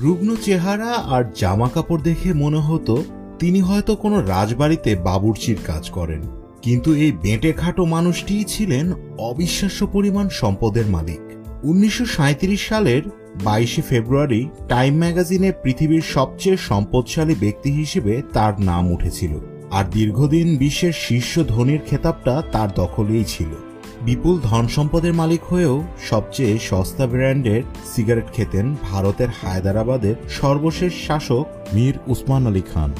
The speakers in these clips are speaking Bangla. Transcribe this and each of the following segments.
রুগ্ন চেহারা আর জামা কাপড় দেখে মনে হতো তিনি হয়তো কোনো রাজবাড়িতে বাবুর্চির কাজ করেন। কিন্তু এই বেঁটে খাটো মানুষটিই ছিলেন অবিশ্বাস্য পরিমাণ সম্পদের মালিক। উনিশশো সাঁইত্রিশ সালের বাইশে ফেব্রুয়ারি টাইম ম্যাগাজিনে পৃথিবীর সবচেয়ে সম্পদশালী ব্যক্তি হিসেবে তার নাম উঠেছিল। আর দীর্ঘদিন বিশ্বের শীর্ষ ধনীর খেতাবটা তার দখলেই ছিল। বিপুল ধন সম্পদের মালিক হয়েও সবচেয়ে সস্তা ব্র্যান্ডের সিগারেট খেতেন ভারতের হায়দ্রাবাদের সর্বশেষ শাসক মীর উসমান আলী খান।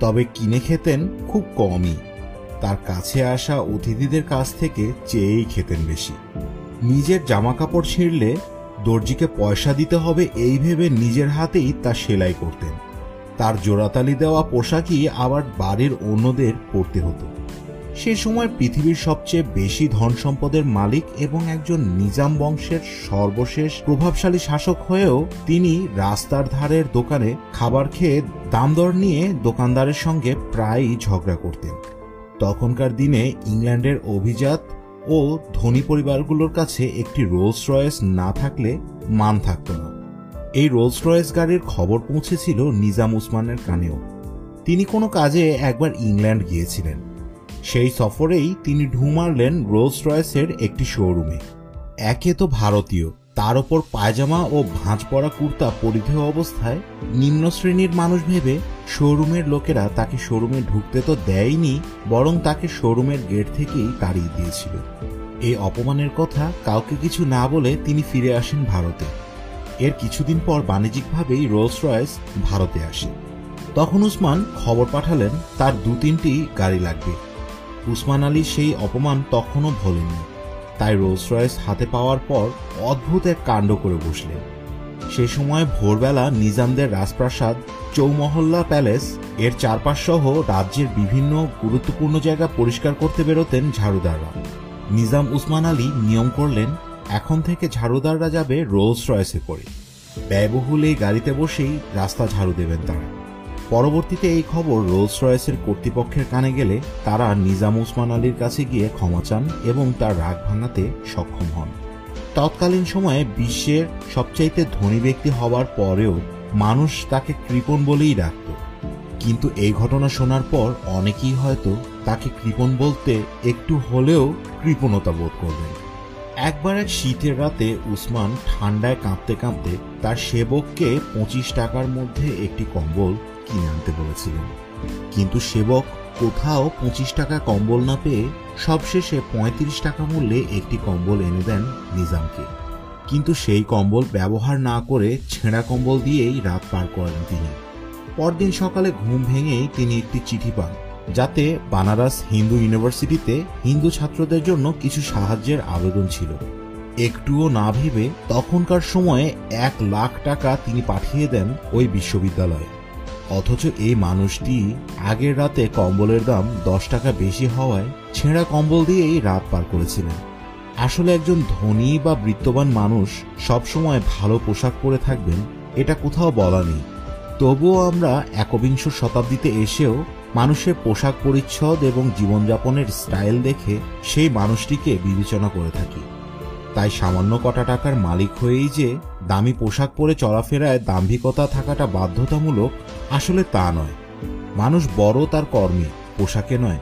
তবে কিনে খেতেন খুব কমই। তার কাছে আসা অতিথিদের কাছ থেকে চেয়েই খেতেন বেশি। নিজের জামা কাপড় ছিঁড়লে দর্জিকে পয়সা দিতে হবে এই ভেবে নিজের হাতেই তা সেলাই করতেন। তার জোড়াতালি দেওয়া পোশাকই আবার বাড়ির অন্যদের পরতে হতো। সে সময় পৃথিবীর সবচেয়ে বেশি ধন সম্পদের মালিক এবং একজন নিজাম বংশের সর্বশেষ প্রভাবশালী শাসক হয়েও তিনি রাস্তার ধারের দোকানে খাবার খেয়ে দাম দর নিয়ে দোকানদারের সঙ্গে প্রায়ই ঝগড়া করতেন। তখনকার দিনে ইংল্যান্ডের অভিজাত ও ধনী পরিবারগুলোর কাছে একটি রোলস রয়েস না থাকলে মান থাকত না। এই রোলস রয়েস গাড়ির খবর পৌঁছেছিল নিজাম উসমানের কানেও। তিনি কোনো কাজে একবার ইংল্যান্ড গিয়েছিলেন। সেই সফরেই তিনি ঢু মারলেন রোলস রয়েসের একটি শোরুমে একে তো ভারতীয়, তার ওপর পায়জামা ও ভাঁজ পরা কুর্তা পরিধেয় অবস্থায় নিম্ন শ্রেণির মানুষ ভেবে শোরুমের লোকেরা তাকে শোরুমে ঢুকতে তো দেয়নি, বরং তাকে শোরুমের গেট থেকেই তাড়িয়ে দিয়েছিল। এই অপমানের কথা কাউকে কিছু না বলে তিনি ফিরে আসেন ভারতে। এর কিছুদিন পর বাণিজ্যিকভাবেই রোলস রয়েস ভারতে আসে। তখন উসমান খবর পাঠালেন, তার দু তিনটি গাড়ি লাগবে। উসমান আলী সেই অপমান তখনও ভোলেনি তাই রোলস রয়েস হাতে পাওয়ার পর অদ্ভুত এক কাণ্ড করে বসলেন। সে সময় ভোরবেলা নিজামদের রাজপ্রাসাদ, চৌমহল্লা প্যালেস, এর চারপাশ সহ রাজ্যের বিভিন্ন গুরুত্বপূর্ণ জায়গা পরিষ্কার করতে বেরোতেন ঝাড়ুদাররা। নিজাম উসমান আলী নিয়ম করলেন, এখন থেকে ঝাড়ুদাররা যাবে রোলস রয়েসে করে ব্যয়বহুল এই গাড়িতে বসেই রাস্তা ঝাড়ু দেবেন তারা। পরবর্তীতে এই খবর রোলস রয়েসের কর্তৃপক্ষের কানে গেলে তারা নিজাম উসমান আলীর কাছে গিয়ে ক্ষমা চান এবং তার রাগ ভাঙাতে সক্ষম হন। তৎকালীন সময়ে বিশ্বের সবচাইতে ধনী ব্যক্তি হওয়ার পরেও মানুষ তাকে কৃপণ বলেই ডাকত। কিন্তু এই ঘটনা শোনার পর অনেকেই হয়তো তাকে কৃপণ বলতে একটু হলেও কৃপণতা বোধ করবেন। একবার এক শীতের রাতে উসমান ঠান্ডায় কাঁপতে কাঁপতে তার সেবককে পঁচিশ টাকার মধ্যে একটি কম্বল কিনে আনতে বলেছিলেন। কিন্তু সেবক কোথাও পঁচিশ টাকা কম্বল না পেয়ে সবশেষে পঁয়ত্রিশ টাকা মূল্যে একটি কম্বল এনে দেন নিজামকে। কিন্তু সেই কম্বল ব্যবহার না করে ছেঁড়া কম্বল দিয়েই রাত পার করেন তিনি। পরদিন সকালে ঘুম ভেঙেই তিনি একটি চিঠি পান। যাতে বানারস হিন্দু ইউনিভার্সিটিতে হিন্দু ছাত্রদের জন্য কিছু সাহায্যের আবেদন ছিল। একটুও না ভেবে তখনকার সময়ে এক লাখ টাকা তিনি পাঠিয়ে দেন ওই বিশ্ববিদ্যালয়ে। অথচ এই মানুষটি আগের রাতে কম্বলের দাম দশ টাকা বেশি হওয়ায় ছেঁড়া কম্বল দিয়েই রাত পার করেছিলেন। আসলে একজন ধনী বা বৃত্তবান মানুষ সবসময় ভালো পোশাক পরে থাকবেন, এটা কোথাও বলা নেই। তবুও আমরা একবিংশ শতাব্দীতে এসেও মানুষের পোশাক পরিচ্ছদ এবং জীবনযাপনের স্টাইল দেখে সেই মানুষটিকে বিবেচনা করে থাকি। তাই সামান্য কটা টাকার মালিক হয়েই যে দামি পোশাক পরে চলাফেরায় দাম্ভিকতা থাকাটা বাধ্যতামূলক আসলে তা নয়। মানুষ বড় তার কর্মে, পোশাকে নয়।